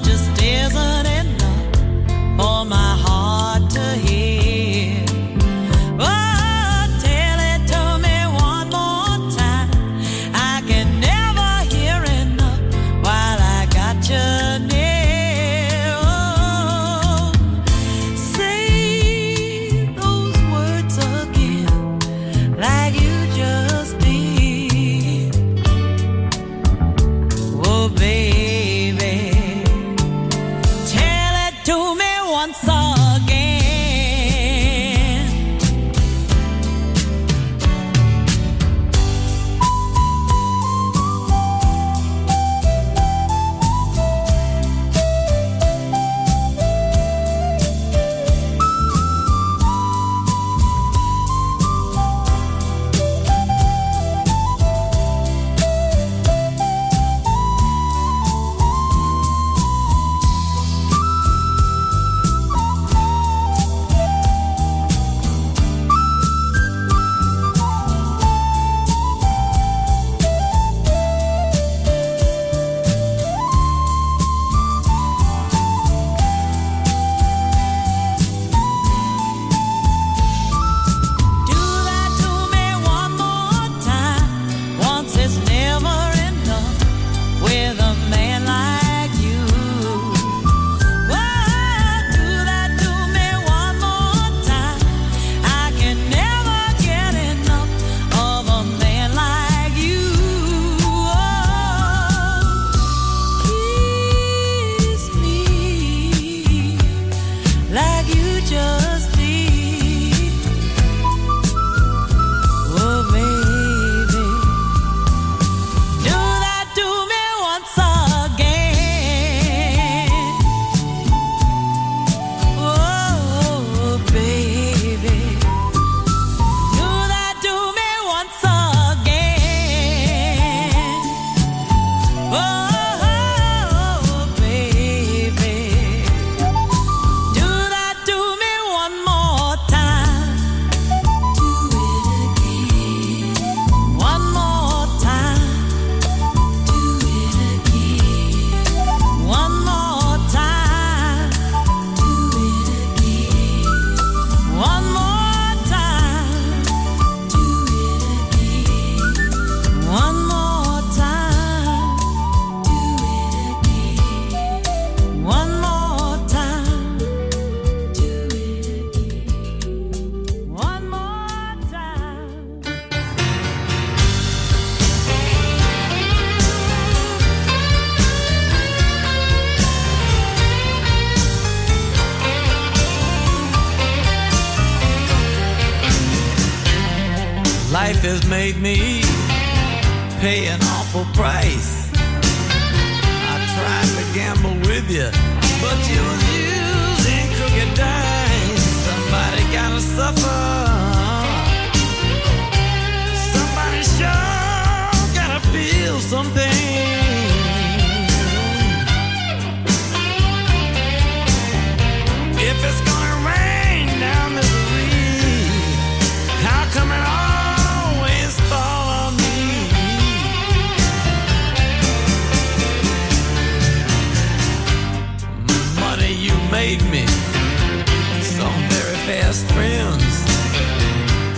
Just isn't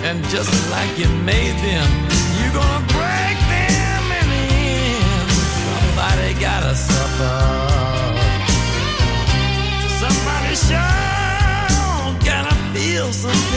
And just like you made them, you're gonna break them in the end. Somebody gotta suffer. Somebody sure gotta feel some.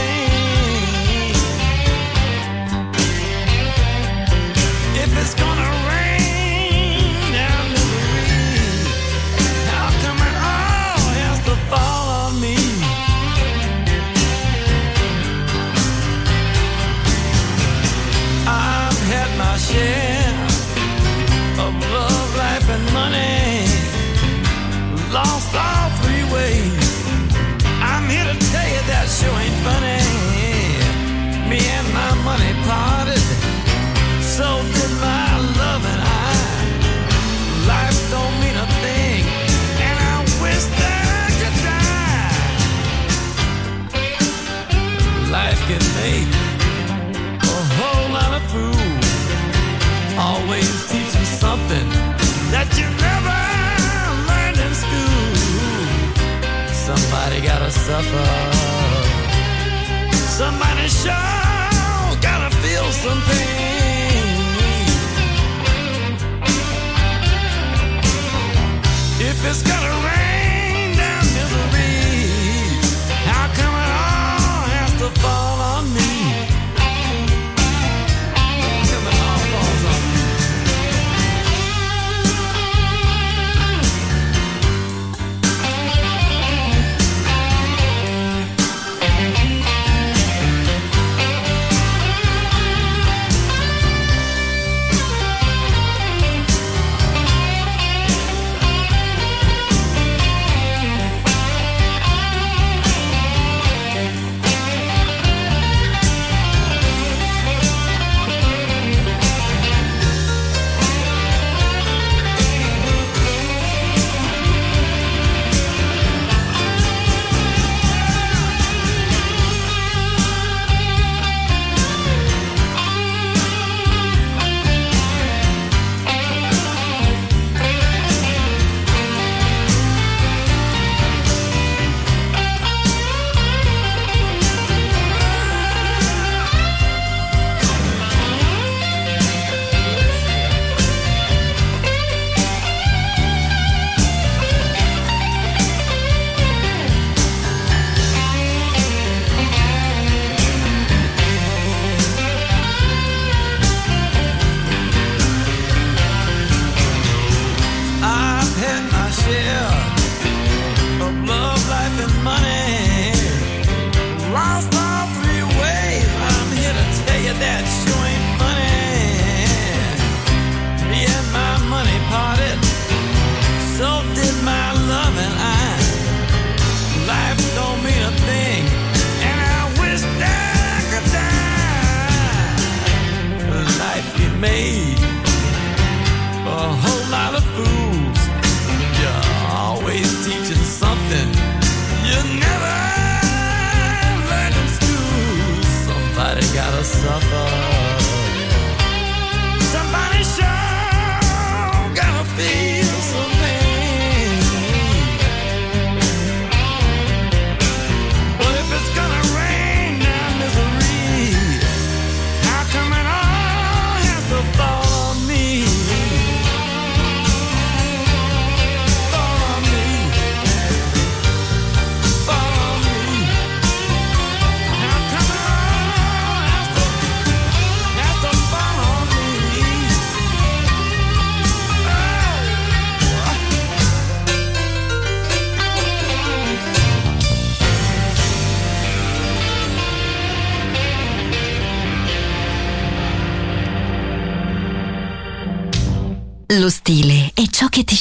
suffer. Somebody sure gotta feel something. If it's gonna rain.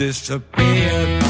disappeared.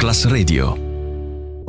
Masterclass Radio.